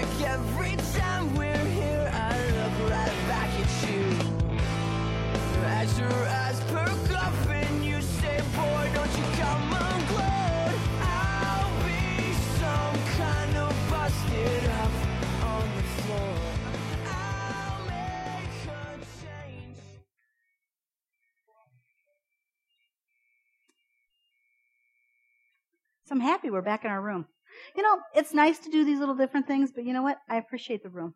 like every time we're here, I look right back at you. As your eyes perk up and you say, boy, don't you come unglued. I'll be some kind of busted up on the floor. I'll make a change. So I'm happy we're back in our room. You know, it's nice to do these little different things, but you know what? I appreciate the room.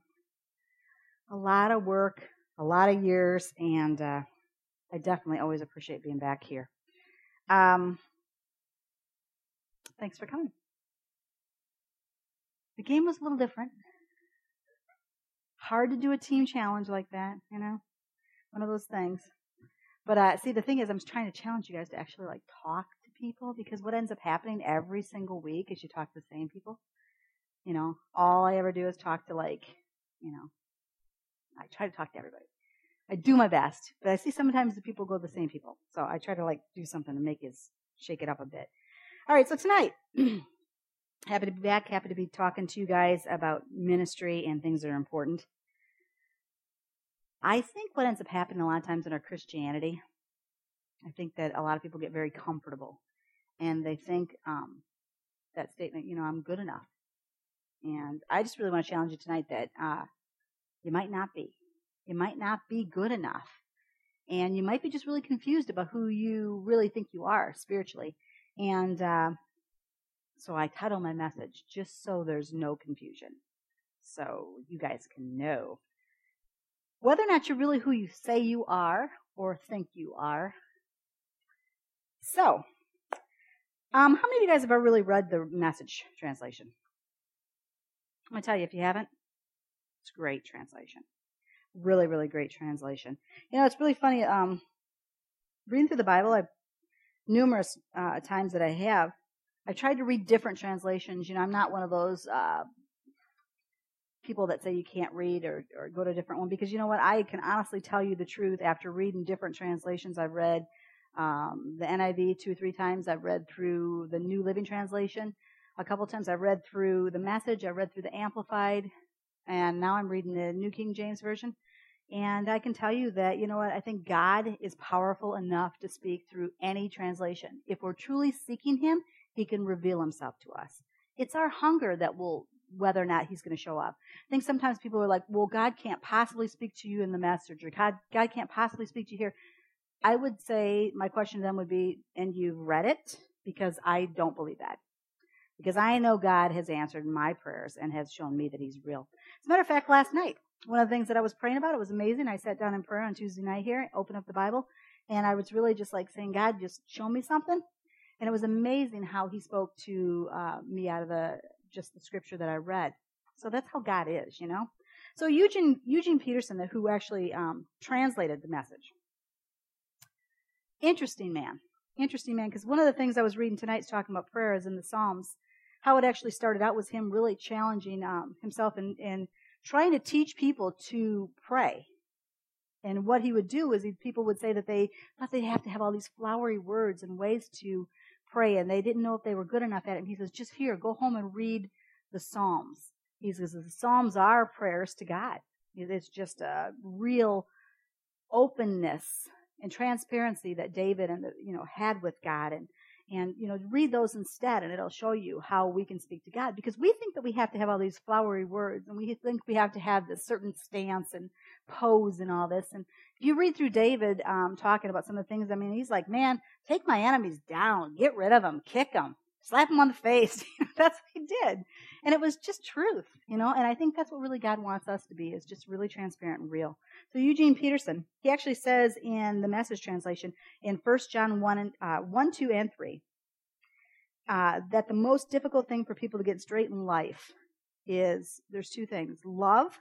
A lot of work, a lot of years, and uh, I definitely always appreciate being back here. Um, thanks for coming. The game was a little different. Hard to do a team challenge like that, you know? One of those things. But uh, see, the thing is, I'm trying to challenge you guys to actually like talk people because what ends up happening every single week is you talk to the same people. You know, all I ever do is talk to like, you know, I try to talk to everybody. I do my best, but I see sometimes the people go the same people. So I try to like do something to make it shake it up a bit. All right, so tonight, happy to be back. Happy to be talking to you guys about ministry and things that are important. I think what ends up happening a lot of times in our Christianity, I think that a lot of people get very comfortable and they think um, that statement, you know, I'm good enough. And I just really want to challenge you tonight that uh, you might not be. You might not be good enough. And you might be just really confused about who you really think you are spiritually. And uh, so I title my message just so there's no confusion. So you guys can know whether or not you're really who you say you are or think you are. So, um, how many of you guys have ever really read the message translation? I'm going to tell you if you haven't, it's great translation. Really, really great translation. You know, it's really funny. Um, reading through the Bible, I've numerous uh, times that I have, I've tried to read different translations. You know, I'm not one of those uh, people that say you can't read or, or go to a different one because you know what? I can honestly tell you the truth after reading different translations I've read. Um, the NIV two or three times. I've read through the New Living Translation. A couple times I've read through the Message. I've read through the Amplified, and now I'm reading the New King James Version. And I can tell you that, you know what, I think God is powerful enough to speak through any translation. If we're truly seeking Him, He can reveal Himself to us. It's our hunger that will, whether or not He's going to show up. I think sometimes people are like, well, God can't possibly speak to you in the message, or God, God can't possibly speak to you here. I would say my question to them would be, and you've read it? Because I don't believe that. Because I know God has answered my prayers and has shown me that He's real. As a matter of fact, last night, one of the things that I was praying about, it was amazing. I sat down in prayer on Tuesday night here, opened up the Bible, and I was really just like saying, God, just show me something. And it was amazing how He spoke to uh, me out of the just the scripture that I read. So that's how God is, you know. So Eugene Eugene Peterson, who actually um, translated the message, interesting man, interesting man. Because one of the things I was reading tonight is talking about prayer is in the Psalms. How it actually started out was him really challenging um, himself and, and trying to teach people to pray. And what he would do is he, people would say that they thought they'd have to have all these flowery words and ways to pray, and they didn't know if they were good enough at it. And he says, just here, go home and read the Psalms. He says the Psalms are prayers to God. It's just a real openness and transparency that David and the, you know had with God. And and you know read those instead and it'll show you how we can speak to God. Because we think that we have to have all these flowery words and we think we have to have this certain stance and pose and all this. And if you read through David um, talking about some of the things I mean he's like man take my enemies down. Get rid of them kick them slap him on the face. That's what he did. And it was just truth you know? And I think that's what really God wants us to be is just really transparent and real. So Eugene Peterson, he actually says in the Message translation in 1 John 1, and, uh, 1 2, and 3, uh, that the most difficult thing for people to get straight in life is there's two things love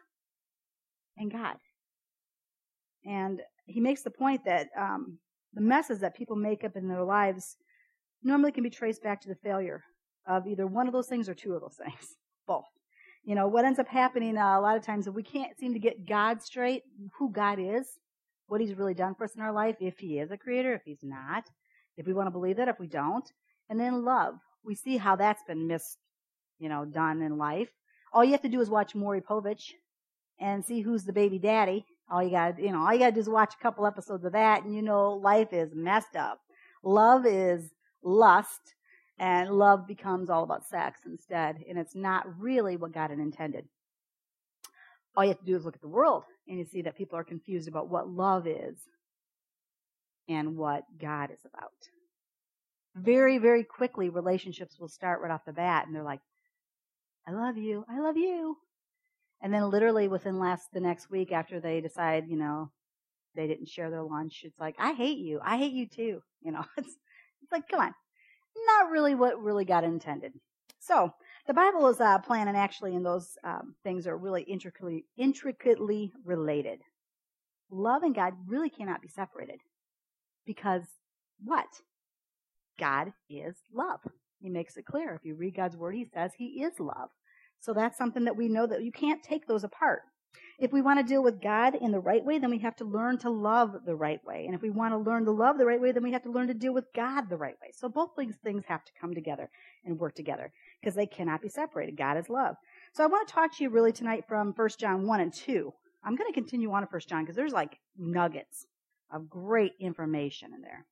and God. And he makes the point that um, the messes that people make up in their lives normally can be traced back to the failure of either one of those things or two of those things, both. You know, what ends up happening uh, a lot of times if we can't seem to get God straight, who God is, what He's really done for us in our life, if He is a creator, if He's not, if we want to believe that, if we don't. And then love. We see how that's been mis, you know, done in life. All you have to do is watch Maury Povich and see who's the baby daddy. All you got, you know, all you got to do is watch a couple episodes of that, and you know, life is messed up. Love is lust, and love becomes all about sex instead, and it's not really what God had intended. All you have to do is look at the world, and you see that people are confused about what love is and what God is about. Very, very quickly, relationships will start right off the bat, and they're like, I love you, I love you. And then literally within last the next week after they decide, you know, they didn't share their lunch, it's like, I hate you. I hate you too. You know, it's it's like, come on. Not really what really got intended. So the Bible is uh, and actually, and those um, things are really intricately intricately related. Love and God really cannot be separated because what? God is love. He makes it clear. If you read God's word, He says He is love. So that's something that we know that you can't take those apart. If we want to deal with God in the right way, then we have to learn to love the right way. And if we want to learn to love the right way, then we have to learn to deal with God the right way. So both these things have to come together and work together because they cannot be separated. God is love. So I want to talk to you really tonight from 1 John 1 and 2. I'm going to continue on to 1 John because there's like nuggets of great information in there.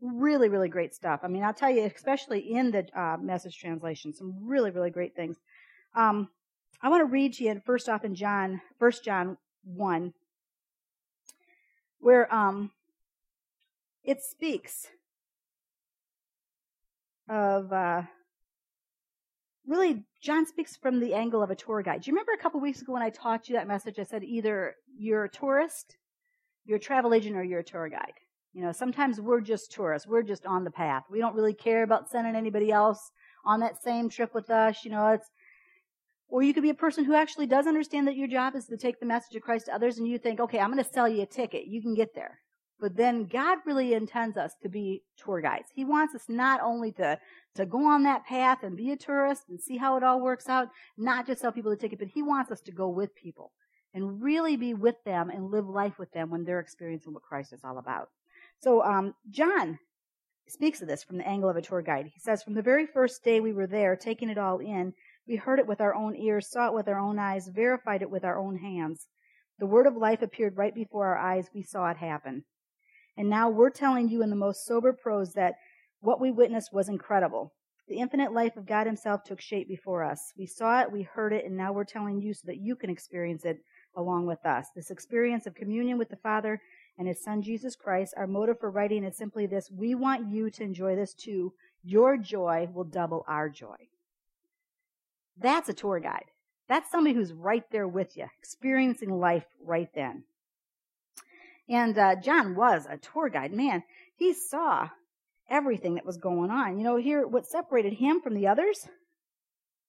Really, really great stuff. I mean, I'll tell you, especially in the uh, message translation, some really, really great things. Um, I want to read to you first off in John, First John one, where um, it speaks of uh, really John speaks from the angle of a tour guide. Do you remember a couple weeks ago when I taught you that message? I said either you're a tourist, you're a travel agent, or you're a tour guide. You know, sometimes we're just tourists. We're just on the path. We don't really care about sending anybody else on that same trip with us. You know, it's or you could be a person who actually does understand that your job is to take the message of Christ to others and you think, okay, I'm going to sell you a ticket. You can get there. But then God really intends us to be tour guides. He wants us not only to, to go on that path and be a tourist and see how it all works out, not just sell people the ticket, but He wants us to go with people and really be with them and live life with them when they're experiencing what Christ is all about. So, um, John speaks of this from the angle of a tour guide. He says, From the very first day we were there, taking it all in, we heard it with our own ears, saw it with our own eyes, verified it with our own hands. The word of life appeared right before our eyes. We saw it happen. And now we're telling you in the most sober prose that what we witnessed was incredible. The infinite life of God Himself took shape before us. We saw it, we heard it, and now we're telling you so that you can experience it along with us. This experience of communion with the Father and His Son Jesus Christ, our motive for writing is simply this we want you to enjoy this too. Your joy will double our joy. That's a tour guide. That's somebody who's right there with you, experiencing life right then. And uh, John was a tour guide. Man, he saw everything that was going on. You know, here, what separated him from the others,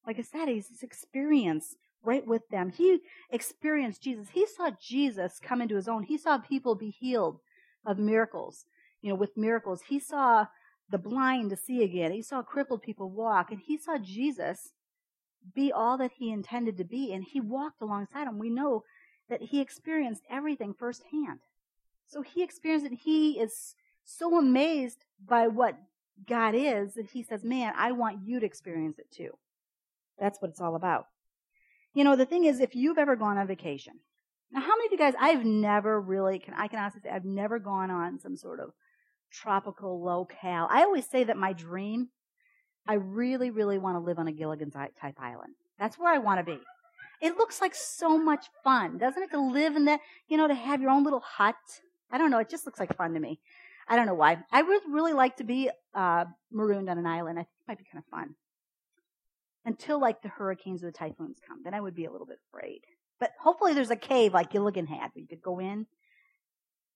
like I said, he's his experience right with them. He experienced Jesus. He saw Jesus come into his own. He saw people be healed of miracles, you know, with miracles. He saw the blind to see again. He saw crippled people walk, and he saw Jesus be all that he intended to be. And he walked alongside him. We know that he experienced everything firsthand. So he experienced it. He is so amazed by what God is that he says, Man, I want you to experience it too. That's what it's all about. You know, the thing is, if you've ever gone on vacation, now how many of you guys, I've never really, can I can honestly say, I've never gone on some sort of tropical locale. I always say that my dream I really, really want to live on a Gilligan type island. That's where I want to be. It looks like so much fun, doesn't it? To live in that, you know, to have your own little hut. I don't know. It just looks like fun to me. I don't know why. I would really like to be uh, marooned on an island. I think it might be kind of fun. Until like the hurricanes or the typhoons come, then I would be a little bit afraid. But hopefully there's a cave like Gilligan had where you could go in,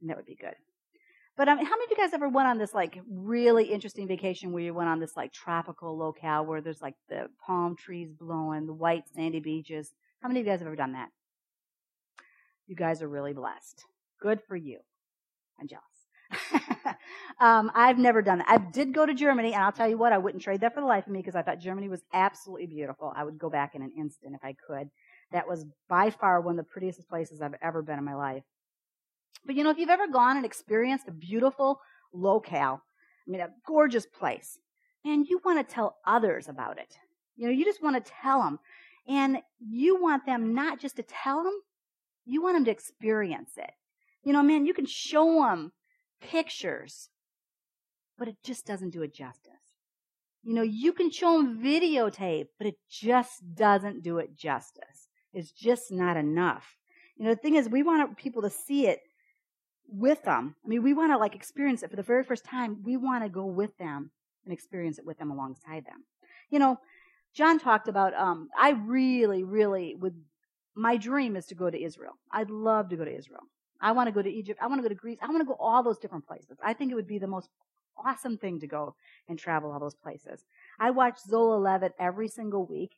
and that would be good. But um, how many of you guys ever went on this like really interesting vacation where you went on this like tropical locale where there's like the palm trees blowing, the white sandy beaches? How many of you guys have ever done that? You guys are really blessed. Good for you. I'm jealous. um, I've never done that. I did go to Germany, and I'll tell you what, I wouldn't trade that for the life of me because I thought Germany was absolutely beautiful. I would go back in an instant if I could. That was by far one of the prettiest places I've ever been in my life. But you know, if you've ever gone and experienced a beautiful locale, I mean, a gorgeous place, and you want to tell others about it. You know, you just want to tell them. And you want them not just to tell them, you want them to experience it. You know, man, you can show them pictures, but it just doesn't do it justice. You know, you can show them videotape, but it just doesn't do it justice. It's just not enough. You know, the thing is, we want people to see it with them. I mean, we want to like experience it for the very first time. We want to go with them and experience it with them alongside them. You know, John talked about, um, I really, really would, my dream is to go to Israel. I'd love to go to Israel. I want to go to Egypt. I want to go to Greece. I want to go all those different places. I think it would be the most awesome thing to go and travel all those places. I watch Zola Levitt every single week.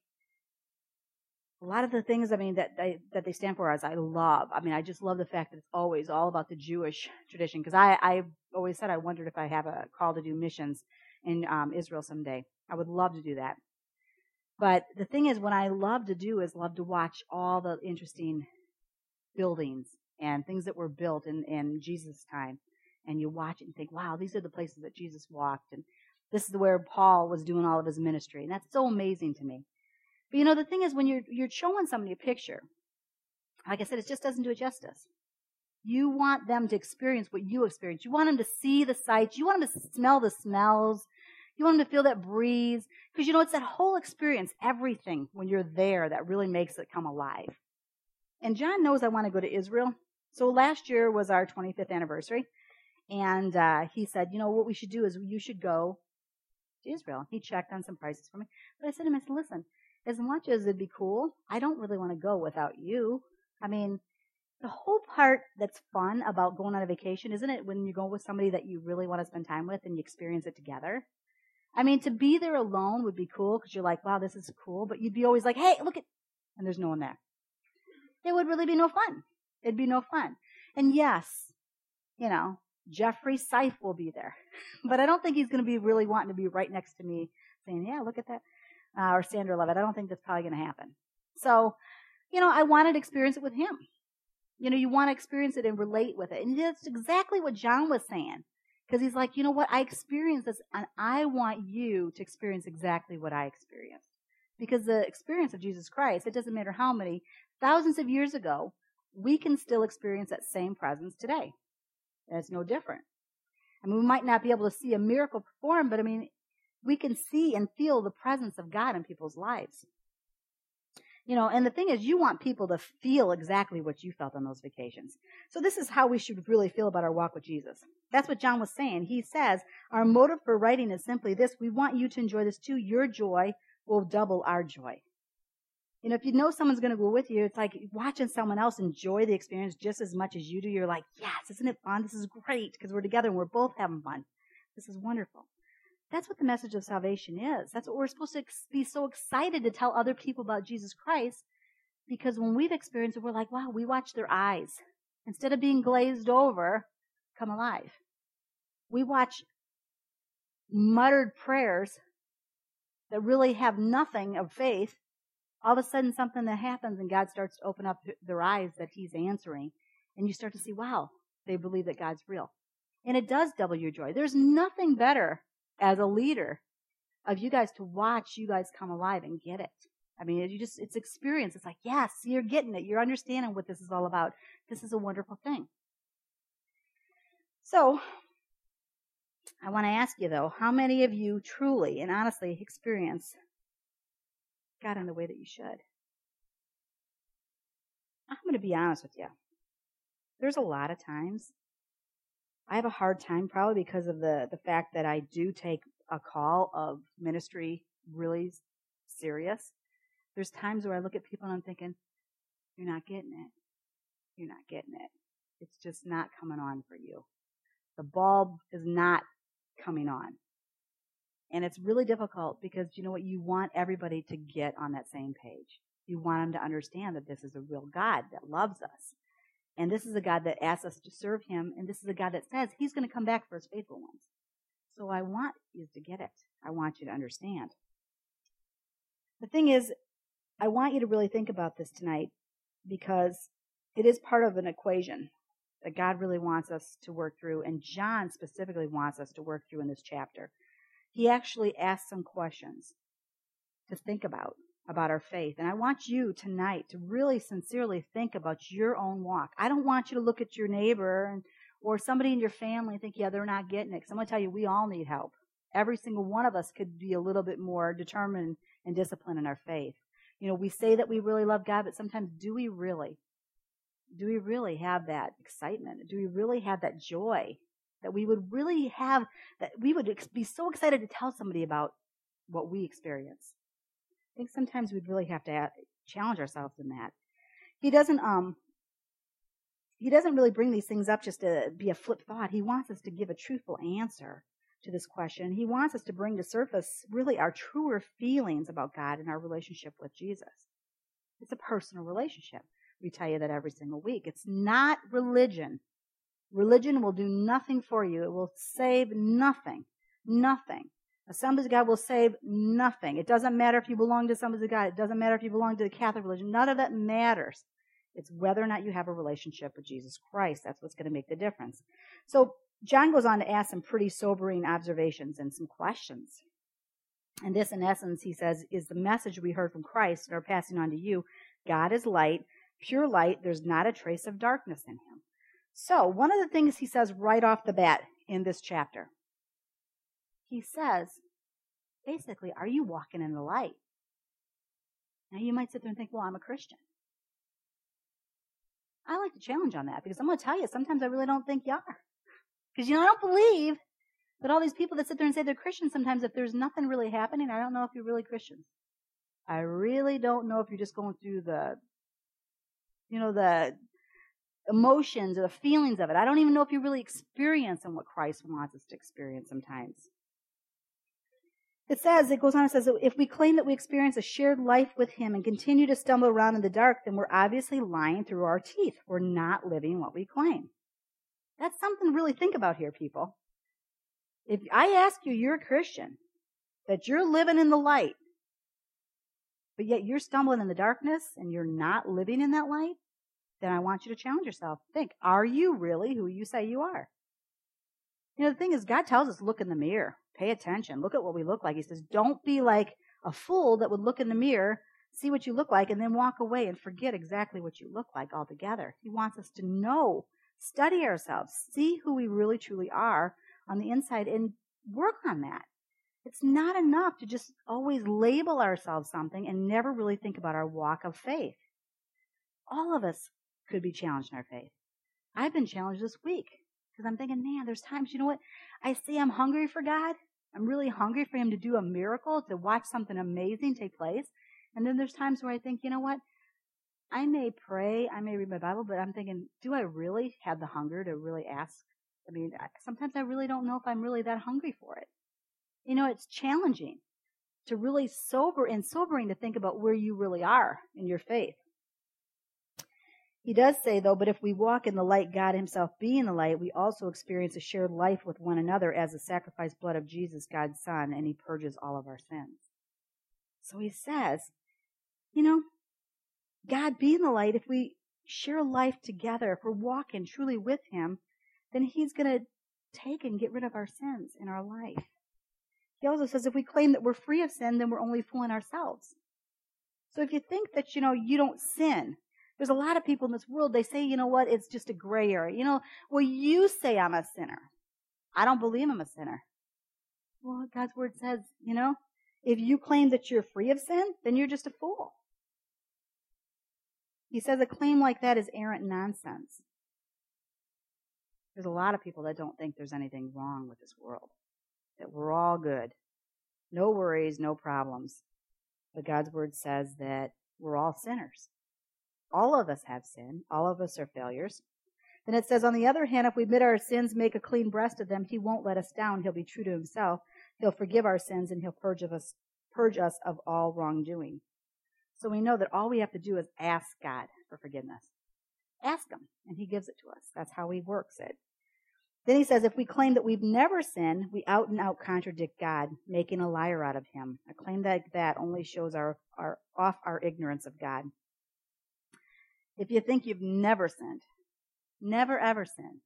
A lot of the things, I mean, that they, that they stand for as I love. I mean, I just love the fact that it's always all about the Jewish tradition. Cause I, I always said I wondered if I have a call to do missions in um, Israel someday. I would love to do that. But the thing is, what I love to do is love to watch all the interesting buildings and things that were built in, in Jesus' time. And you watch it and think, wow, these are the places that Jesus walked. And this is where Paul was doing all of his ministry. And that's so amazing to me. But you know, the thing is, when you're, you're showing somebody a picture, like I said, it just doesn't do it justice. You want them to experience what you experience. You want them to see the sights. You want them to smell the smells. You want them to feel that breeze. Because you know, it's that whole experience, everything when you're there that really makes it come alive. And John knows I want to go to Israel. So last year was our 25th anniversary. And uh, he said, you know, what we should do is you should go to Israel. He checked on some prices for me. But I said to him, I said, listen, as much as it'd be cool, I don't really want to go without you. I mean, the whole part that's fun about going on a vacation, isn't it when you go with somebody that you really want to spend time with and you experience it together? I mean, to be there alone would be cool because you're like, wow, this is cool, but you'd be always like, hey, look at, and there's no one there. It would really be no fun. It'd be no fun. And yes, you know, Jeffrey Seif will be there, but I don't think he's going to be really wanting to be right next to me saying, yeah, look at that. Uh, or Sandra Levitt. I don't think that's probably going to happen. So, you know, I wanted to experience it with him. You know, you want to experience it and relate with it. And that's exactly what John was saying. Because he's like, you know what? I experienced this and I want you to experience exactly what I experienced. Because the experience of Jesus Christ, it doesn't matter how many thousands of years ago, we can still experience that same presence today. And it's no different. I mean, we might not be able to see a miracle performed, but I mean, we can see and feel the presence of God in people's lives. You know, and the thing is, you want people to feel exactly what you felt on those vacations. So this is how we should really feel about our walk with Jesus. That's what John was saying. He says, our motive for writing is simply this. We want you to enjoy this too. Your joy will double our joy. You know, if you know someone's going to go with you, it's like watching someone else enjoy the experience just as much as you do. You're like, yes, isn't it fun? This is great because we're together and we're both having fun. This is wonderful. That's what the message of salvation is. That's what we're supposed to be so excited to tell other people about Jesus Christ because when we've experienced it, we're like, wow, we watch their eyes. Instead of being glazed over, come alive. We watch muttered prayers that really have nothing of faith all of a sudden something that happens and God starts to open up their eyes that He's answering. And you start to see, wow, they believe that God's real. And it does double your joy. There's nothing better as a leader of you guys to watch you guys come alive and get it. I mean, you just, it's experience. It's like, yes, you're getting it. You're understanding what this is all about. This is a wonderful thing. So, I want to ask you though, how many of you truly and honestly experience God in the way that you should. I'm going to be honest with you. There's a lot of times I have a hard time probably because of the, the fact that I do take a call of ministry really serious. There's times where I look at people and I'm thinking, you're not getting it. You're not getting it. It's just not coming on for you. The bulb is not coming on. And it's really difficult because you know what? You want everybody to get on that same page. You want them to understand that this is a real God that loves us. And this is a God that asks us to serve him. And this is a God that says he's going to come back for his faithful ones. So I want you to get it. I want you to understand. The thing is, I want you to really think about this tonight because it is part of an equation that God really wants us to work through. And John specifically wants us to work through in this chapter he actually asks some questions to think about. About our faith. And I want you tonight to really sincerely think about your own walk. I don't want you to look at your neighbor and, or somebody in your family and think, yeah, they're not getting it. Cause I'm going to tell you, we all need help. Every single one of us could be a little bit more determined and disciplined in our faith. You know, we say that we really love God, but sometimes do we really? Do we really have that excitement? Do we really have that joy that we would really have, that we would be so excited to tell somebody about what we experience? I think sometimes we'd really have to challenge ourselves in that. He doesn't, um, he doesn't really bring these things up just to be a flip thought. He wants us to give a truthful answer to this question. He wants us to bring to surface really our truer feelings about God and our relationship with Jesus. It's a personal relationship. We tell you that every single week. It's not religion. Religion will do nothing for you. It will save nothing. Nothing. Assemblies of God will save nothing. It doesn't matter if you belong to Assemblies of God. It doesn't matter if you belong to the Catholic religion. None of that matters. It's whether or not you have a relationship with Jesus Christ. That's what's going to make the difference. So John goes on to ask some pretty sobering observations and some questions. And this, in essence, he says, is the message we heard from Christ and are passing on to you. God is light, pure light. There's not a trace of darkness in him. So, one of the things he says right off the bat in this chapter, he says, basically, are you walking in the light? Now, you might sit there and think, well, I'm a Christian. I like to challenge on that because I'm going to tell you, sometimes I really don't think you are. Because, you know, I don't believe that all these people that sit there and say they're Christians sometimes, if there's nothing really happening, I don't know if you're really Christians. I really don't know if you're just going through the, you know, the emotions or the feelings of it. I don't even know if you're really experiencing what Christ wants us to experience sometimes. It says, it goes on, it says, if we claim that we experience a shared life with Him and continue to stumble around in the dark, then we're obviously lying through our teeth. We're not living what we claim. That's something to really think about here, people. If I ask you, you're a Christian, that you're living in the light, but yet you're stumbling in the darkness and you're not living in that light, then I want you to challenge yourself. Think, are you really who you say you are? You know, the thing is, God tells us, look in the mirror, pay attention, look at what we look like. He says, don't be like a fool that would look in the mirror, see what you look like, and then walk away and forget exactly what you look like altogether. He wants us to know study ourselves, see who we really truly are on the inside, and work on that. It's not enough to just always label ourselves something and never really think about our walk of faith. All of us could be challenged in our faith. I've been challenged this week because I'm thinking, man, there's times, you know what? I say I'm hungry for God. I'm really hungry for Him to do a miracle, to watch something amazing take place. And then there's times where I think, you know what? I may pray, I may read my Bible, but I'm thinking, do I really have the hunger to really ask? I mean, sometimes I really don't know if I'm really that hungry for it. You know, it's challenging to really sober and sobering to think about where you really are in your faith. He does say, though, but if we walk in the light, God Himself being the light, we also experience a shared life with one another as the sacrificed blood of Jesus, God's Son, and He purges all of our sins. So He says, you know, God being the light, if we share life together, if we're walking truly with Him, then He's going to take and get rid of our sins in our life. He also says if we claim that we're free of sin, then we're only fooling ourselves. So if you think that, you know, you don't sin, there's a lot of people in this world, they say, you know what, it's just a gray area. You know, well, you say I'm a sinner. I don't believe I'm a sinner. Well, God's word says, you know, if you claim that you're free of sin, then you're just a fool. He says a claim like that is errant nonsense. There's a lot of people that don't think there's anything wrong with this world, that we're all good. No worries, no problems. But God's word says that we're all sinners. All of us have sin. All of us are failures. Then it says, on the other hand, if we admit our sins, make a clean breast of them, he won't let us down. He'll be true to himself. He'll forgive our sins and he'll purge of us, purge us of all wrongdoing. So we know that all we have to do is ask God for forgiveness. Ask Him, and He gives it to us. That's how He works it. Then he says, if we claim that we've never sinned, we out and out contradict God, making a liar out of him. A claim like that only shows our, our off our ignorance of God. If you think you've never sinned, never ever sinned,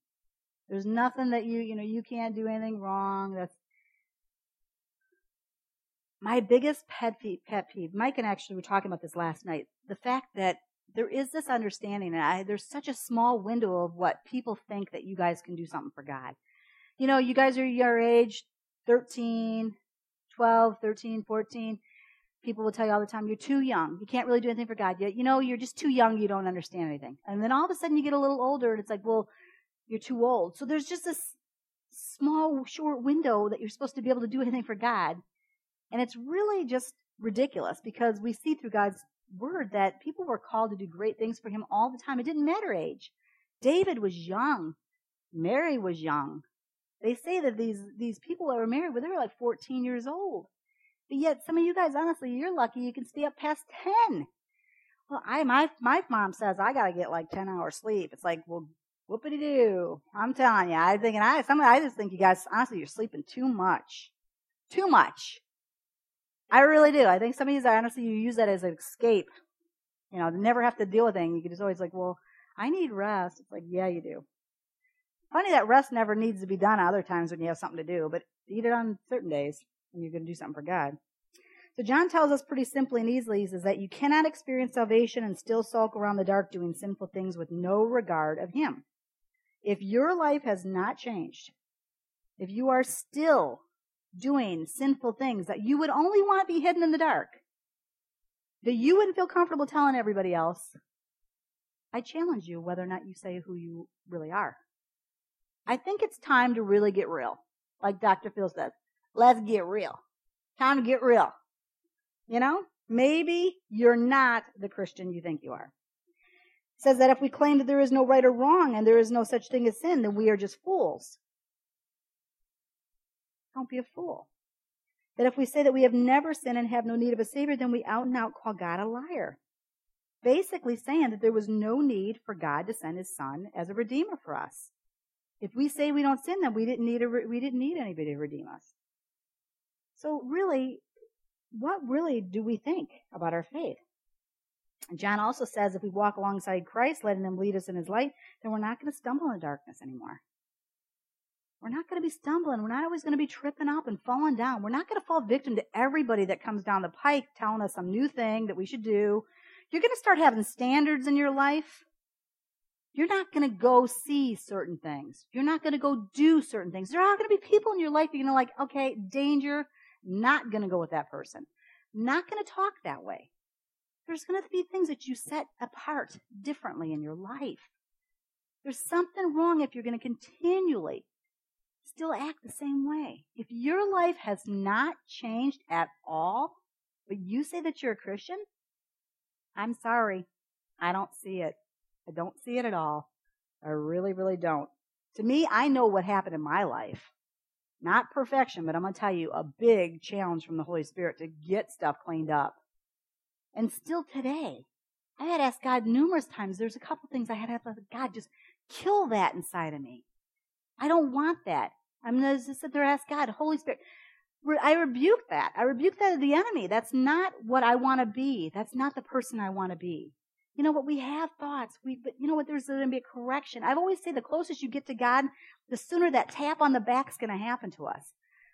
there's nothing that you, you know, you can't do anything wrong. That's my biggest pet peeve, pet peeve, Mike and actually were talking about this last night, the fact that there is this understanding, and I, there's such a small window of what people think that you guys can do something for God. You know, you guys are your age, 13, 12, 13, 14. People will tell you all the time, you're too young. You can't really do anything for God yet. You know, you're just too young. You don't understand anything. And then all of a sudden you get a little older and it's like, well, you're too old. So there's just this small, short window that you're supposed to be able to do anything for God. And it's really just ridiculous because we see through God's word that people were called to do great things for him all the time. It didn't matter age. David was young. Mary was young. They say that these, these people that were married, well, they were like 14 years old. But yet, some of you guys, honestly, you're lucky you can stay up past 10. Well, I, my, my mom says I gotta get like 10 hours sleep. It's like, well, whoopity doo. I'm telling you, I think, and I, some, I just think you guys, honestly, you're sleeping too much. Too much. I really do. I think some of you, honestly, you use that as an escape. You know, never have to deal with anything. You can just always like, well, I need rest. It's like, yeah, you do. Funny that rest never needs to be done other times when you have something to do, but eat it on certain days when you're going to do something for God. So John tells us pretty simply and easily, he says that you cannot experience salvation and still sulk around the dark doing sinful things with no regard of Him. If your life has not changed, if you are still doing sinful things that you would only want to be hidden in the dark, that you wouldn't feel comfortable telling everybody else, I challenge you whether or not you say who you really are. I think it's time to really get real. Like Dr. Phil says, let's get real. Time to get real. You know, maybe you're not the Christian you think you are. It says that if we claim that there is no right or wrong and there is no such thing as sin, then we are just fools. Don't be a fool. That if we say that we have never sinned and have no need of a Savior, then we out and out call God a liar. Basically saying that there was no need for God to send His Son as a Redeemer for us. If we say we don't sin, then we didn't need a, we didn't need anybody to redeem us. So really, what really do we think about our faith? John also says if we walk alongside Christ, letting him lead us in his light, then we're not going to stumble in darkness anymore. We're not going to be stumbling. We're not always going to be tripping up and falling down. We're not going to fall victim to everybody that comes down the pike telling us some new thing that we should do. You're going to start having standards in your life you're not going to go see certain things. You're not going to go do certain things. There are going to be people in your life you're going to like, okay, danger, not going to go with that person. Not going to talk that way. There's going to be things that you set apart differently in your life. There's something wrong if you're going to continually still act the same way. If your life has not changed at all, but you say that you're a Christian, I'm sorry. I don't see it. I don't see it at all. I really, really don't. To me, I know what happened in my life. Not perfection, but I'm going to tell you a big challenge from the Holy Spirit to get stuff cleaned up. And still today, I had asked God numerous times. There's a couple things I had to ask God, just kill that inside of me. I don't want that. I'm going to sit there and ask God, Holy Spirit. I rebuke that. I rebuke that of the enemy. That's not what I want to be. That's not the person I want to be. You know what? We have thoughts. We, but you know what? There's going to be a correction. I've always said the closest you get to God, the sooner that tap on the back is going to happen to us.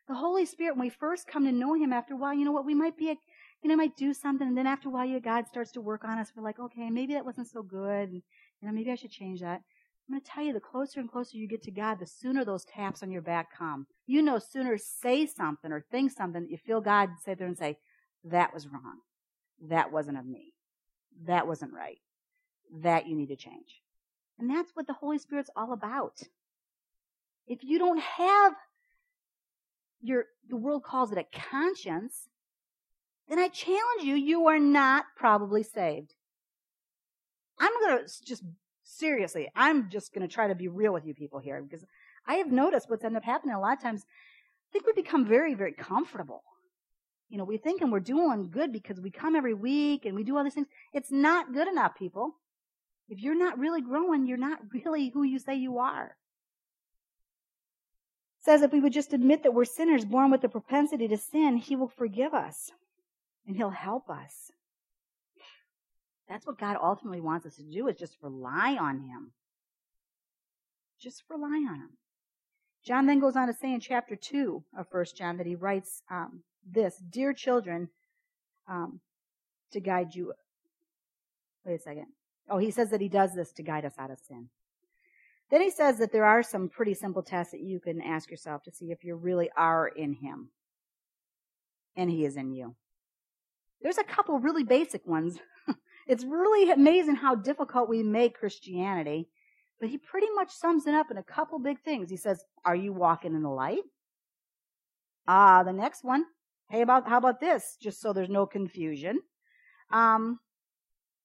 The Holy Spirit, when we first come to know Him, after a while, you know what? We might be, a, you know, might do something, and then after a while, God starts to work on us. We're like, okay, maybe that wasn't so good, and you know, maybe I should change that. I'm going to tell you, the closer and closer you get to God, the sooner those taps on your back come. You know, sooner say something or think something that you feel God sit there and say, that was wrong. That wasn't of me that wasn't right. That you need to change. And that's what the Holy Spirit's all about. If you don't have your, the world calls it a conscience, then I challenge you, you are not probably saved. I'm going to just seriously, I'm just going to try to be real with you people here because I have noticed what's ended up happening a lot of times. I think we become very, very comfortable you know, we think and we're doing good because we come every week and we do all these things. It's not good enough, people. If you're not really growing, you're not really who you say you are. It says if we would just admit that we're sinners born with the propensity to sin, he will forgive us and he'll help us. That's what God ultimately wants us to do is just rely on him. Just rely on him. John then goes on to say in chapter 2 of 1 John that he writes um, this, dear children, um, to guide you. Wait a second. Oh, he says that he does this to guide us out of sin. Then he says that there are some pretty simple tests that you can ask yourself to see if you really are in him and he is in you. There's a couple really basic ones. it's really amazing how difficult we make Christianity, but he pretty much sums it up in a couple big things. He says, Are you walking in the light? Ah, the next one. Hey, about how about this? Just so there's no confusion. Um,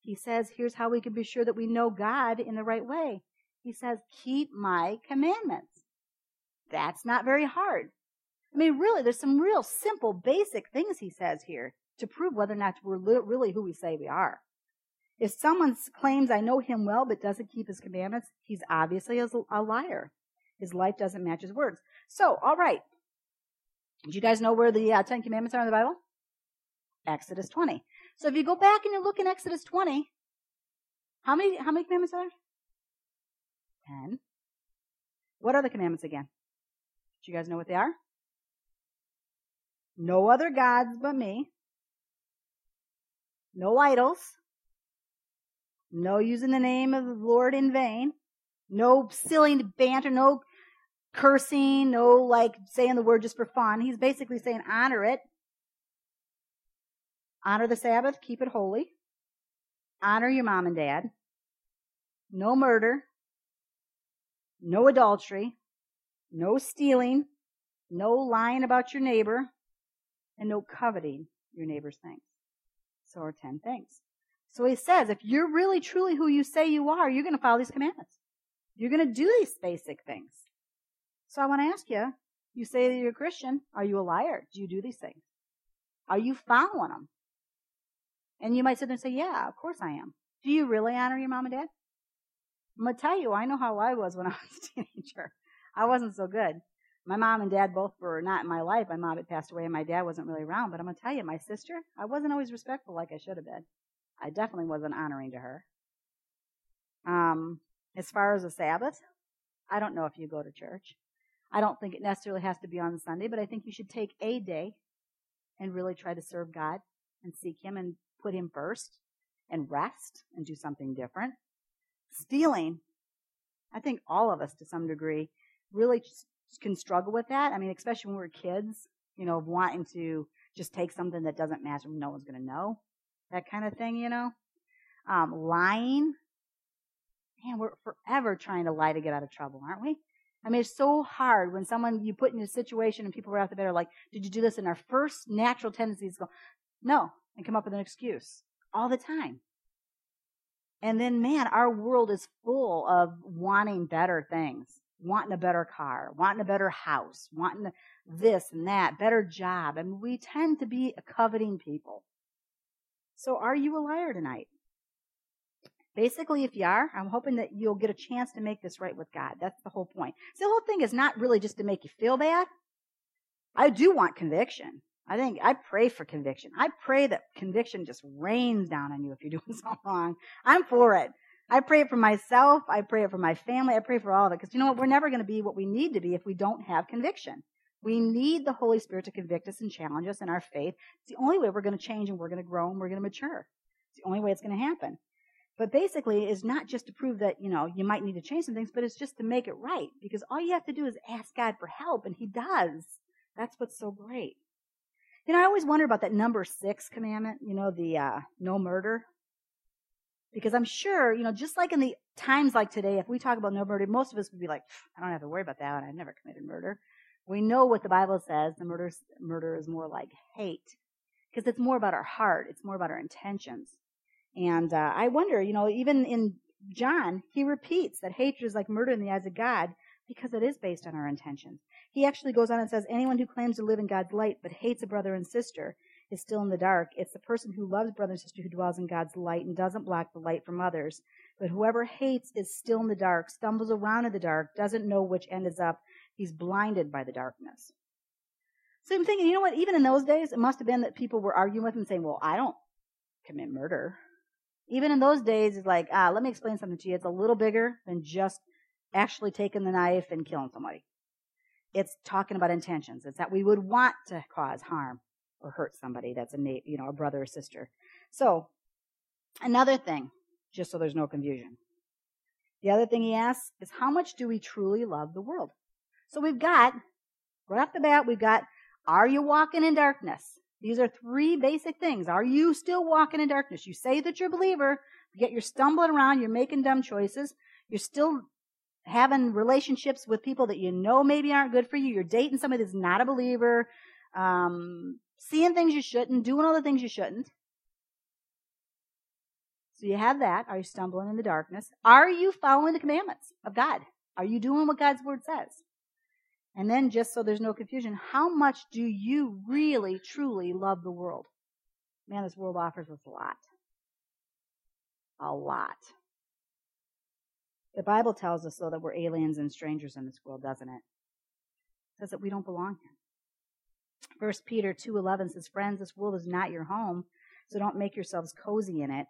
he says, here's how we can be sure that we know God in the right way. He says, keep my commandments. That's not very hard. I mean, really, there's some real simple, basic things he says here to prove whether or not we're really who we say we are. If someone claims, I know him well, but doesn't keep his commandments, he's obviously a liar. His life doesn't match his words. So, all right. Do you guys know where the uh, Ten Commandments are in the Bible? Exodus 20. So if you go back and you look in Exodus 20, how many, how many commandments are there? Ten. What are the commandments again? Do you guys know what they are? No other gods but me. No idols. No using the name of the Lord in vain. No silly banter. No cursing. No like saying the word just for fun. He's basically saying honor it. Honor the Sabbath. Keep it holy. Honor your mom and dad. No murder. No adultery. No stealing. No lying about your neighbor. And no coveting your neighbor's things. So are 10 things. So he says, if you're really truly who you say you are, you're going to follow these commandments. You're going to do these basic things. So I want to ask you, you say that you're a Christian. Are you a liar? Do you do these things? Are you following them? And you might sit there and say, yeah, of course I am. Do you really honor your mom and dad? I'm going to tell you, I know how I was when I was a teenager. I wasn't so good. My mom and dad both were not in my life. My mom had passed away and my dad wasn't really around. But I'm going to tell you, my sister, I wasn't always respectful like I should have been. I definitely wasn't honoring to her. Um, as far as the Sabbath, I don't know if you go to church. I don't think it necessarily has to be on Sunday, but I think you should take a day and really try to serve God and seek Him and put Him first and rest and do something different. Stealing, I think all of us to some degree really can struggle with that. I mean, especially when we're kids, you know, wanting to just take something that doesn't matter, no one's going to know, that kind of thing, you know. Um, lying, man, we're forever trying to lie to get out of trouble, aren't we? I mean, it's so hard when someone you put in a situation and people right off the bat are like, "Did you do this?" And our first natural tendency is go, "No," and come up with an excuse all the time. And then, man, our world is full of wanting better things, wanting a better car, wanting a better house, wanting this and that, better job. And we tend to be coveting people. So are you a liar tonight? Basically, if you are, I'm hoping that you'll get a chance to make this right with God. That's the whole point. So the whole thing is not really just to make you feel bad. I do want conviction. I think I pray for conviction. I pray that conviction just rains down on you if you're doing something wrong. I'm for it. I pray it for myself. I pray it for my family. I pray for all of it. Because you know what? We're never going to be what we need to be if we don't have conviction. We need the Holy Spirit to convict us and challenge us in our faith. It's the only way we're going to change and we're going to grow and we're going to mature. It's the only way it's going to happen. But basically, it's not just to prove that, you know, you might need to change some things, but it's just to make it right. Because all you have to do is ask God for help, and He does. That's what's so great. You know, I always wonder about that number six commandment, you know, the uh, no murder. Because I'm sure, you know, just like in the times like today, if we talk about no murder, most of us would be like, I don't have to worry about that. I've never committed murder. We know what the Bible says. The murder, murder is more like hate. Because it's more about our heart. It's more about our intentions. And uh, I wonder, you know, even in John, he repeats that hatred is like murder in the eyes of God because it is based on our intentions. He actually goes on and says, anyone who claims to live in God's light but hates a brother and sister is still in the dark. It's the person who loves brother and sister who dwells in God's light and doesn't block the light from others. But whoever hates is still in the dark, stumbles around in the dark, doesn't know which end is up. He's blinded by the darkness. So I'm thinking, you know what? Even in those days, it must have been that people were arguing with him saying, well, I don't commit murder. Even in those days, it's like, ah, let me explain something to you. It's a little bigger than just actually taking the knife and killing somebody. It's talking about intentions. It's that we would want to cause harm. or hurt somebody that's a you know a brother or sister. So another thing, just so there's no confusion. The other thing he asks is how much do we truly love the world? So we've got right off the bat we've got are you walking in darkness? These are three basic things. Are you still walking in darkness? You say that you're a believer, yet you're stumbling around, you're making dumb choices, you're still having relationships with people that you know maybe aren't good for you, you're dating somebody that's not a believer, um, seeing things you shouldn't, doing all the things you shouldn't. So you have that. Are you stumbling in the darkness? Are you following the commandments of God? Are you doing what God's word says? And then, just so there's no confusion, how much do you really, truly love the world? Man, this world offers us a lot. A lot. The Bible tells us, though, that we're aliens and strangers in this world, doesn't it? It says that we don't belong here. First Peter 2.11 says, Friends, this world is not your home, so don't make yourselves cozy in it.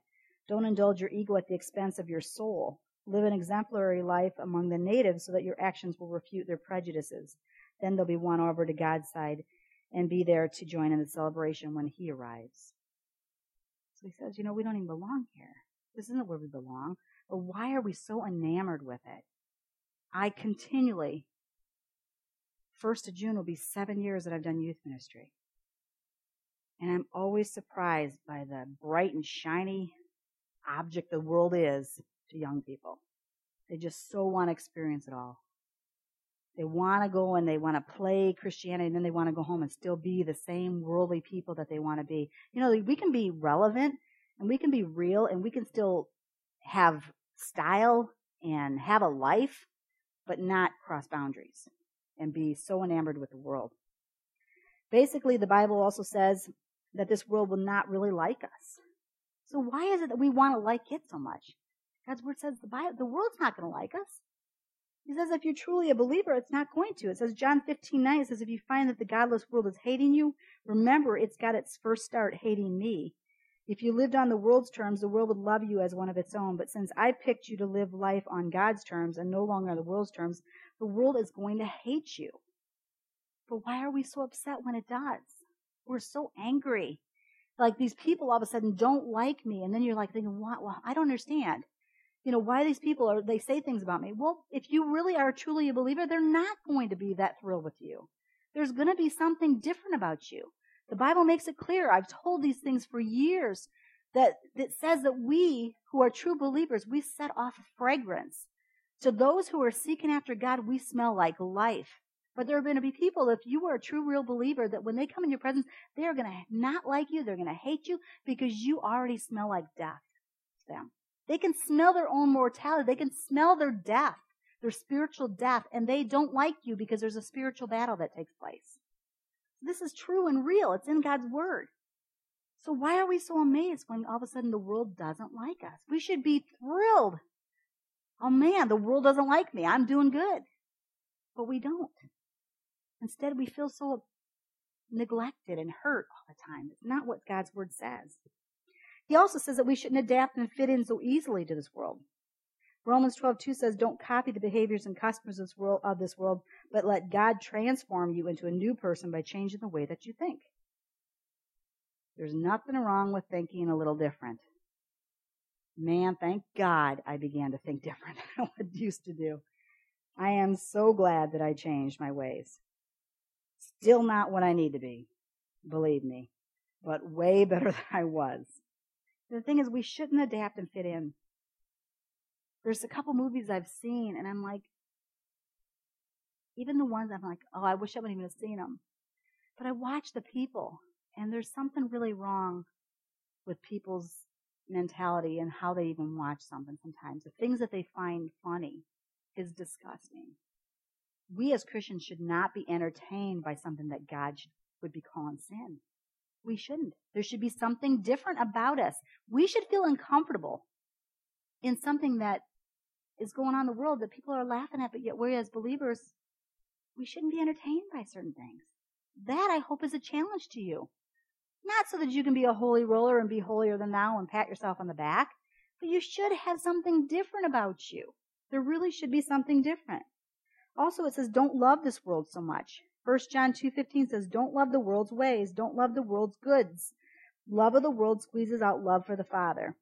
Don't indulge your ego at the expense of your soul. Live an exemplary life among the natives so that your actions will refute their prejudices. Then they'll be won over to God's side and be there to join in the celebration when He arrives. So he says, you know, we don't even belong here. This isn't where we belong. But why are we so enamored with it? I continually, first of June will be seven years that I've done youth ministry. And I'm always surprised by the bright and shiny object the world is to young people. They just so want to experience it all. They want to go and they want to play Christianity and then they want to go home and still be the same worldly people that they want to be. You know, we can be relevant and we can be real and we can still have style and have a life, but not cross boundaries and be so enamored with the world. Basically, the Bible also says that this world will not really like us. So why is it that we want to like it so much? God's word says the Bible, the world's not going to like us. He says if you're truly a believer, it's not going to. It says John 15, 9, it says if you find that the godless world is hating you, remember it's got its first start hating me. If you lived on the world's terms, the world would love you as one of its own. But since I picked you to live life on God's terms and no longer on the world's terms, the world is going to hate you. But why are we so upset when it does? We're so angry. Like these people all of a sudden don't like me. And then you're like thinking, what? Well, I don't understand. You know, why these people are, they say things about me. Well, if you really are truly a believer, they're not going to be that thrilled with you. There's going to be something different about you. The Bible makes it clear. I've told these things for years that, that says that we who are true believers, we set off a fragrance. To those who are seeking after God, we smell like life. But there are going to be people, if you are a true, real believer, that when they come in your presence, they are going to not like you. They're going to hate you because you already smell like death to them. They can smell their own mortality. They can smell their death, their spiritual death, and they don't like you because there's a spiritual battle that takes place. This is true and real. It's in God's Word. So why are we so amazed when all of a sudden the world doesn't like us? We should be thrilled. Oh man, the world doesn't like me. I'm doing good. But we don't. Instead, we feel so neglected and hurt all the time. It's not what God's Word says. He also says that we shouldn't adapt and fit in so easily to this world. Romans 12:2 says, "Don't copy the behaviors and customs of this, world, of this world, but let God transform you into a new person by changing the way that you think." There's nothing wrong with thinking a little different. Man, thank God I began to think different than I used to do. I am so glad that I changed my ways. Still not what I need to be, believe me, but way better than I was. The thing is, we shouldn't adapt and fit in. There's a couple movies I've seen, and I'm like, even the ones I'm like, oh, I wish I wouldn't even have seen them. But I watch the people, and there's something really wrong with people's mentality and how they even watch something sometimes. The things that they find funny is disgusting. We as Christians should not be entertained by something that God would be calling sin. We shouldn't. There should be something different about us. We should feel uncomfortable in something that is going on in the world that people are laughing at, but yet we as believers, we shouldn't be entertained by certain things. That I hope is a challenge to you. Not so that you can be a holy roller and be holier than thou and pat yourself on the back, but you should have something different about you. There really should be something different. Also, it says, don't love this world so much. 1 John 2:15 says, "Don't love the world's ways, don't love the world's goods. Love of the world squeezes out love for the Father."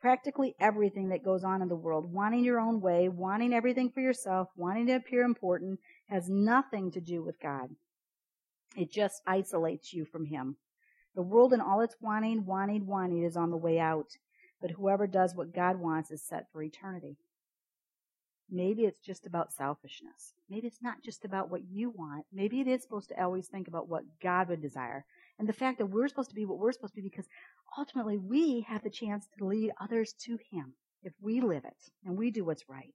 Practically everything that goes on in the world, wanting your own way, wanting everything for yourself, wanting to appear important, has nothing to do with God. It just isolates you from Him. The world and all its wanting, wanting, wanting is on the way out, but whoever does what God wants is set for eternity. Maybe it's just about selfishness. Maybe it's not just about what you want. Maybe it is supposed to always think about what God would desire. And the fact that we're supposed to be what we're supposed to be because ultimately we have the chance to lead others to Him if we live it and we do what's right.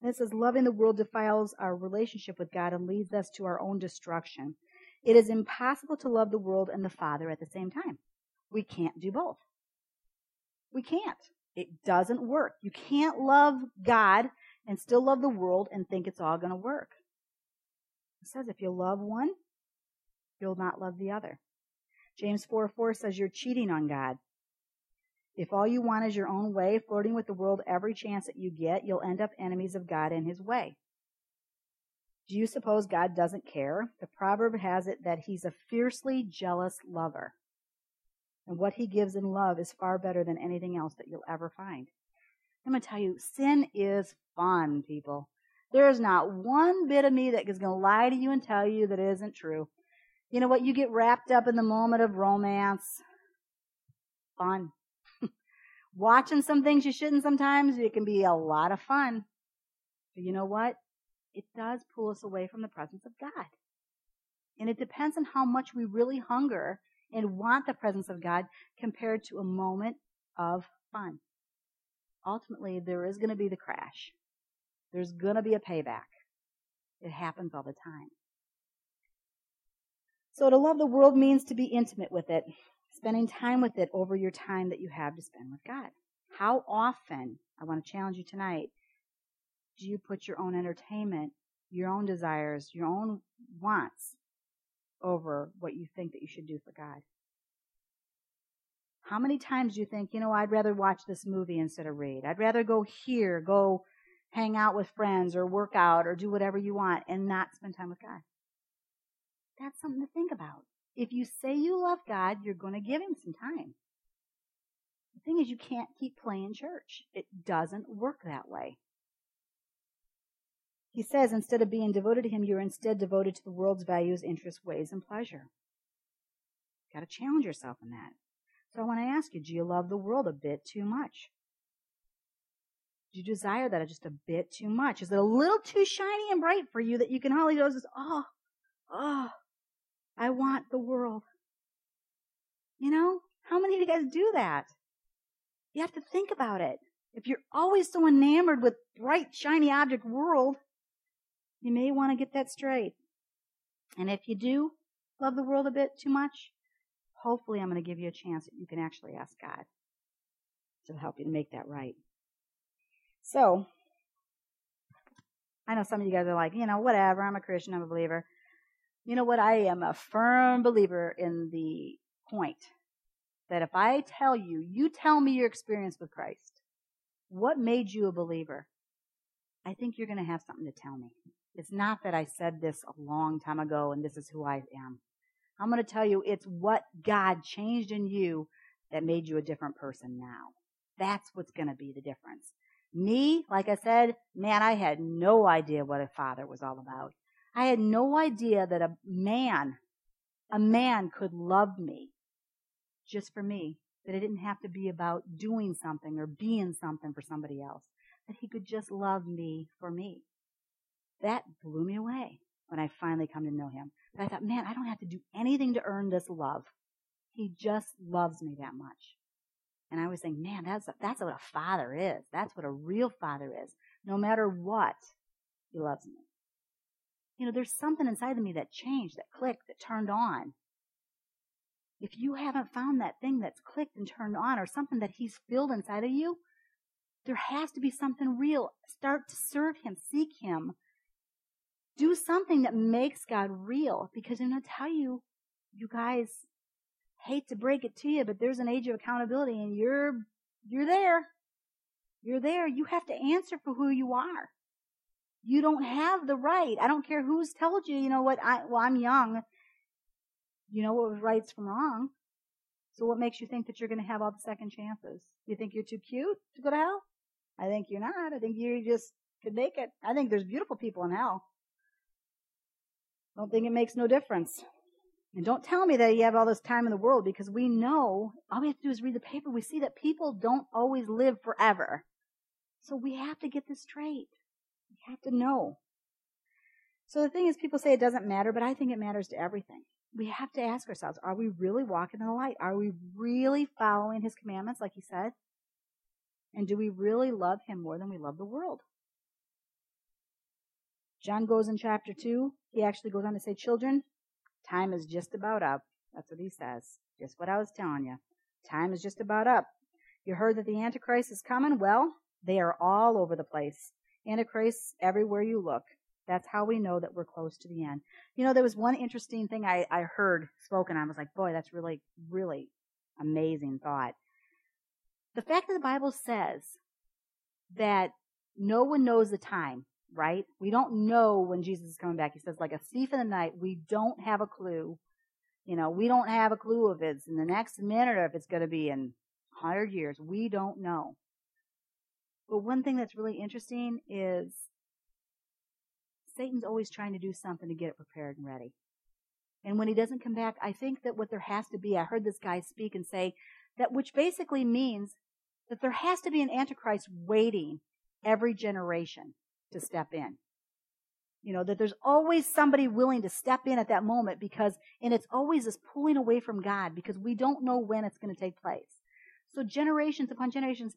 And it says, loving the world defiles our relationship with God and leads us to our own destruction. It is impossible to love the world and the Father at the same time. We can't do both. We can't. It doesn't work. You can't love God and still love the world and think it's all going to work. It says if you love one, you'll not love the other. James 4 4 says you're cheating on God. If all you want is your own way, flirting with the world every chance that you get, you'll end up enemies of God and his way. Do you suppose God doesn't care? The proverb has it that he's a fiercely jealous lover. And what he gives in love is far better than anything else that you'll ever find. I'm going to tell you, sin is fun, people. There is not one bit of me that is going to lie to you and tell you that it isn't true. You know what? You get wrapped up in the moment of romance. Fun. Watching some things you shouldn't sometimes, it can be a lot of fun. But you know what? It does pull us away from the presence of God. And it depends on how much we really hunger and want the presence of God compared to a moment of fun ultimately there is going to be the crash. There's going to be a payback. It happens all the time. So to love the world means to be intimate with it, spending time with it over your time that you have to spend with God. How often, I want to challenge you tonight, do you put your own entertainment, your own desires, your own wants over what you think that you should do for God? How many times do you think, you know, I'd rather watch this movie instead of read? I'd rather go here, go hang out with friends or work out or do whatever you want and not spend time with God. That's something to think about. If you say you love God, you're going to give him some time. The thing is, you can't keep playing church. It doesn't work that way. He says instead of being devoted to him, you're instead devoted to the world's values, interests, ways, and pleasure. Got to challenge yourself in that. So I want to ask you, do you love the world a bit too much? Do you desire that just a bit too much? Is it a little too shiny and bright for you that you can hardly just, oh, oh, I want the world. You know, how many of you guys do that? You have to think about it. If you're always so enamored with bright, shiny object world, you may want to get that straight. And if you do love the world a bit too much, hopefully I'm going to give you a chance that you can actually ask God to help you make that right. So, I know some of you guys are like, you know, whatever, I'm a Christian, I'm a believer. You know what? I am a firm believer in the point that if I tell you, you tell me your experience with Christ, what made you a believer? I think you're going to have something to tell me. It's not that I said this a long time ago and this is who I am. I'm going to tell you it's what God changed in you that made you a different person now. That's what's going to be the difference. Me, like I said, man, I had no idea what a father was all about. I had no idea that a man, a man could love me just for me. That it didn't have to be about doing something or being something for somebody else. That he could just love me for me. That blew me away when I finally come to know him. But I thought, man, I don't have to do anything to earn this love. He just loves me that much. And I was saying, man, that's, that's what a father is. That's what a real father is. No matter what, he loves me. You know, there's something inside of me that changed, that clicked, that turned on. If you haven't found that thing that's clicked and turned on or something that he's filled inside of you, there has to be something real. Start to serve him, seek him, do something that makes God real because I'm going to tell you, you guys hate to break it to you, but there's an age of accountability and you're, you're there. You're there. You have to answer for who you are. You don't have the right. I don't care who's told you, you know what, I, well, I'm young. You know what was right's from wrong. So what makes you think that you're going to have all the second chances? You think you're too cute to go to hell? I think you're not. I think you just could make it. I think there's beautiful people in hell. Don't think it makes no difference. And don't tell me that you have all this time in the world because we know all we have to do is read the paper. We see that people don't always live forever. So we have to get this straight. We have to know. So the thing is, people say it doesn't matter, but I think it matters to everything. We have to ask ourselves, are we really walking in the light? Are we really following his commandments like he said? And do we really love him more than we love the world? John goes in chapter 2. He actually goes on to say, Children, time is just about up. That's what he says. Just what I was telling you. Time is just about up. You heard that the Antichrist is coming? Well, they are all over the place. Antichrists everywhere you look. That's how we know that we're close to the end. You know, there was one interesting thing I, I heard spoken. I was like, boy, that's really, really amazing thought. The fact that the Bible says that no one knows the time, right? We don't know when Jesus is coming back. He says, like a thief in the night, we don't have a clue. You know, we don't have a clue if it's in the next minute or if it's going to be in 100 years. We don't know. But one thing that's really interesting is Satan's always trying to do something to get it prepared and ready. And when he doesn't come back, I think that what there has to be, I heard this guy speak and say that which basically means that there has to be an antichrist waiting every generation to step in. You know, that there's always somebody willing to step in at that moment because, and it's always this pulling away from God because we don't know when it's going to take place. So generations upon generations,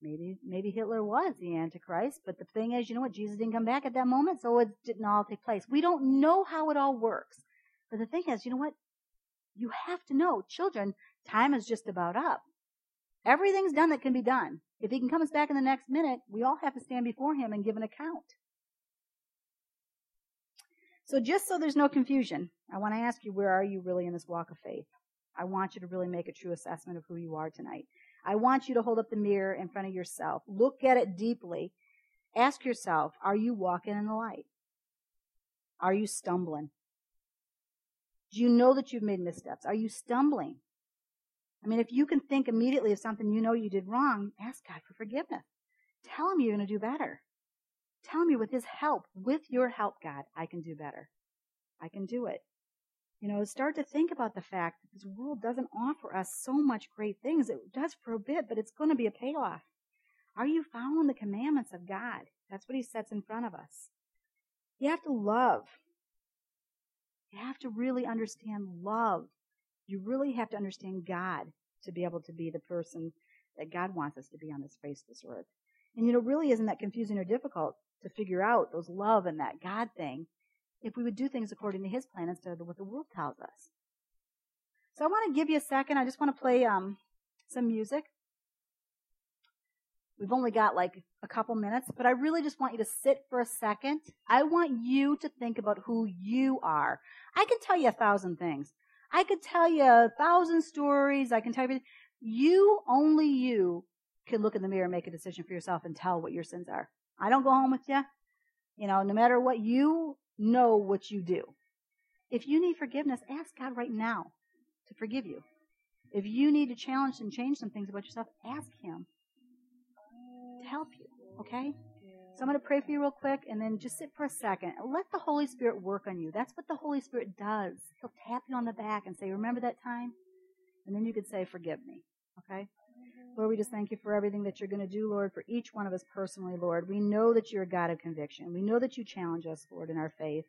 maybe, maybe Hitler was the Antichrist, but the thing is, you know what? Jesus didn't come back at that moment, so it didn't all take place. We don't know how it all works. But the thing is, you know what? You have to know, children, time is just about up. Everything's done that can be done. If he can come us back in the next minute, we all have to stand before him and give an account. So just so there's no confusion, I want to ask you, where are you really in this walk of faith? I want you to really make a true assessment of who you are tonight. I want you to hold up the mirror in front of yourself. Look at it deeply. Ask yourself, are you walking in the light? Are you stumbling? Do you know that you've made missteps? Are you stumbling? I mean, if you can think immediately of something you know you did wrong, ask God for forgiveness. Tell him you're going to do better. Tell me with his help, with your help, God, I can do better. I can do it. You know, start to think about the fact that this world doesn't offer us so much great things. It does for a bit, but it's going to be a payoff. Are you following the commandments of God? That's what he sets in front of us. You have to love. You have to really understand love you really have to understand God to be able to be the person that God wants us to be on this face this earth. And you know, really isn't that confusing or difficult to figure out those love and that God thing if we would do things according to His plan instead of what the world tells us. So I want to give you a second. I just want to play um, some music. We've only got like a couple minutes, but I really just want you to sit for a second. I want you to think about who you are. I can tell you a thousand things. I could tell you a thousand stories. I can tell you, you, only you, can look in the mirror and make a decision for yourself and tell what your sins are. I don't go home with you. You know, no matter what, you know what you do. If you need forgiveness, ask God right now to forgive you. If you need to challenge and change some things about yourself, ask Him to help you. Okay? So I'm going to pray for you real quick and then just sit for a second. Let the Holy Spirit work on you. That's what the Holy Spirit does. He'll tap you on the back and say, Remember that time? And then you could say, Forgive me. Okay? Lord, we just thank you for everything that you're going to do, Lord, for each one of us personally, Lord. We know that you're a God of conviction. We know that you challenge us, Lord, in our faith.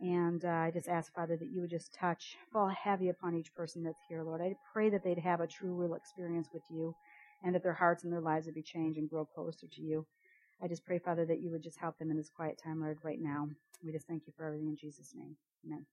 And uh, I just ask, Father, that you would just touch, fall heavy upon each person that's here, Lord. I pray that they'd have a true, real experience with you and that their hearts and their lives would be changed and grow closer to you. I just pray, Father, that you would just help them in this quiet time, Lord, right now. We just thank you for everything in Jesus' name. Amen.